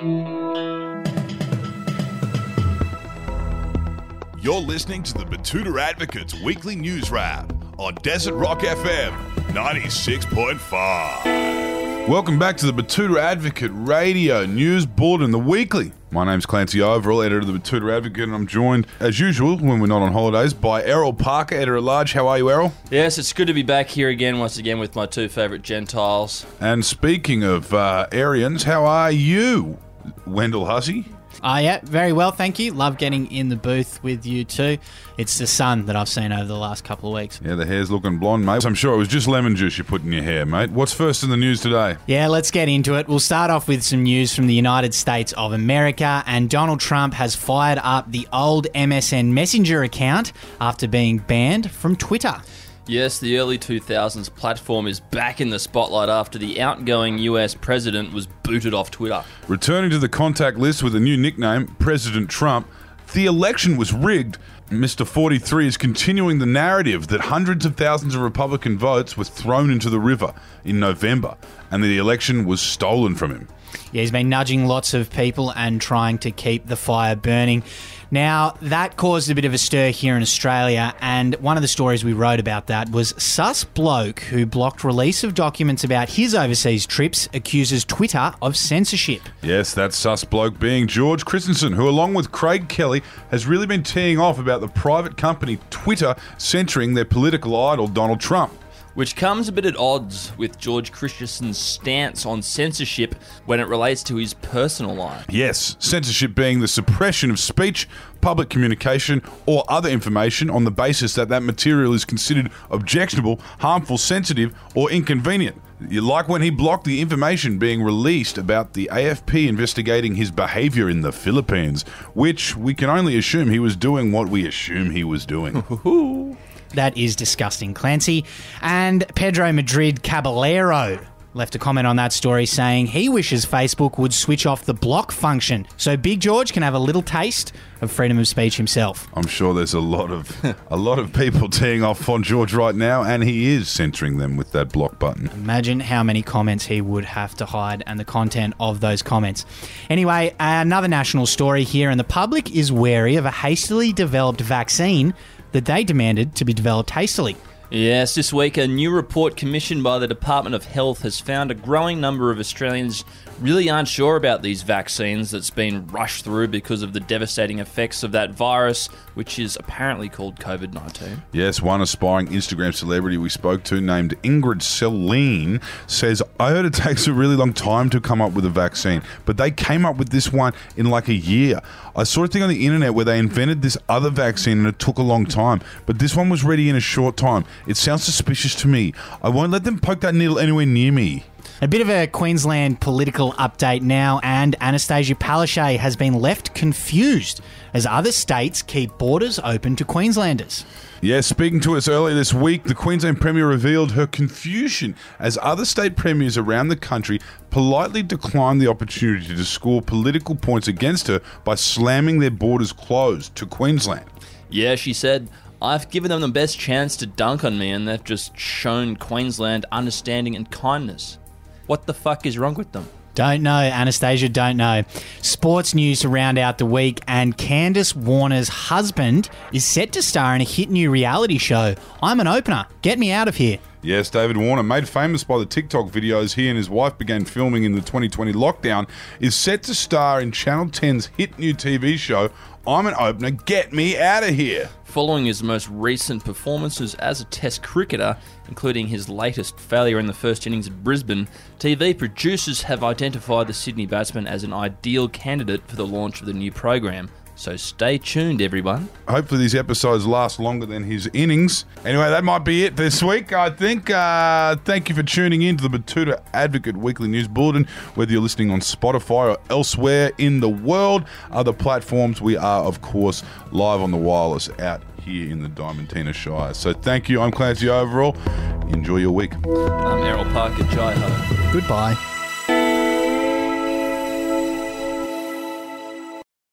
You're listening to the Betoota Advocates Weekly News Wrap on Desert Rock FM 96.5. Welcome back to the Betoota Advocate Radio News Bulletin, the weekly. My name's Clancy Overell, editor of the Betoota Advocate, and I'm joined, as usual, when we're not on holidays, by Errol Parker, editor at large. How are you, Errol? Yes, it's good to be back here again, once again, with my two favourite Gentiles. And speaking of uh, Aryans, how are you, Wendell Hussey? Uh, yeah, very well, thank you. Love getting in the booth with you too. It's the sun that I've seen over the last couple of weeks. Yeah, the hair's looking blonde, mate. I'm sure it was just lemon juice you put in your hair, mate. What's first in the news today? Yeah, let's get into it. We'll start off with some news from the United States of America, and Donald Trump has fired up the old MSN Messenger account after being banned from Twitter. Yes, the early 2000s platform is back in the spotlight after the outgoing US president was booted off Twitter. Returning to the contact list with a new nickname, President Trump, the election was rigged. Mr. 43 is continuing the narrative that hundreds of thousands of Republican votes were thrown into the river in November and that the election was stolen from him. Yeah, he's been nudging lots of people and trying to keep the fire burning. Now, that caused a bit of a stir here in Australia, and one of the stories we wrote about that was Sus Bloke, who blocked release of documents about his overseas trips, accuses Twitter of censorship. Yes, that sus bloke being George Christensen, who, along with Craig Kelly, has really been teeing off about the private company Twitter censoring their political idol Donald Trump. Which comes a bit at odds with George Christensen's stance on censorship when it relates to his personal life. Yes, censorship being the suppression of speech, public communication, or other information on the basis that that material is considered objectionable, harmful, sensitive, or inconvenient. You- Like when he blocked the information being released about the AFP investigating his behavior in the Philippines, which we can only assume he was doing what we assume he was doing. That is disgusting, Clancy. And Pedro Madrid Caballero left a comment on that story saying he wishes Facebook would switch off the block function so Big George can have a little taste of freedom of speech himself. I'm sure there's a lot of a lot of people teeing off on George right now, and he is censoring them with that block button. Imagine how many comments he would have to hide and the content of those comments. Anyway, another national story here, and the public is wary of a hastily developed vaccine that they demanded to be developed hastily. Yes, this week a new report commissioned by the Department of Health has found a growing number of Australians really aren't sure about these vaccines that's been rushed through because of the devastating effects of that virus, which is apparently called COVID 19. Yes, one aspiring Instagram celebrity we spoke to, named Ingrid Celine, says, I heard it takes a really long time to come up with a vaccine, but they came up with this one in like a year. I saw a thing on the internet where they invented this other vaccine and it took a long time, but this one was ready in a short time. It sounds suspicious to me. I won't let them poke that needle anywhere near me. A bit of a Queensland political update now, and Annastacia Palaszczuk has been left confused as other states keep borders open to Queenslanders. Yeah, speaking to us earlier this week, the Queensland Premier revealed her confusion as other state premiers around the country politely declined the opportunity to score political points against her by slamming their borders closed to Queensland. Yeah, she said, I've given them the best chance to dunk on me, and they've just shown Queensland understanding and kindness. What the fuck is wrong with them? Don't know, Annastacia, don't know. Sports news to round out the week, and Candice Warner's husband is set to star in a hit new reality show. I'm an opener. Get me out of here. Yes, David Warner, made famous by the TikTok videos he and his wife began filming in the 2020 lockdown, is set to star in Channel 10's hit new TV show, I'm an Opener, Get Me Out of Here. Following his most recent performances as a Test cricketer, including his latest failure in the first innings at Brisbane, TV producers have identified the Sydney batsman as an ideal candidate for the launch of the new program. So stay tuned, everyone. Hopefully, these episodes last longer than his innings. Anyway, that might be it this week, I think. Uh, thank you for tuning in to the Betoota Advocate Weekly News Bulletin. Whether you're listening on Spotify or elsewhere in the world, other platforms, we are, of course, live on the wireless out here in the Diamantina Shire. So thank you. I'm Clancy Overell. Enjoy your week. I'm Errol Parker, Jai Ho. Goodbye.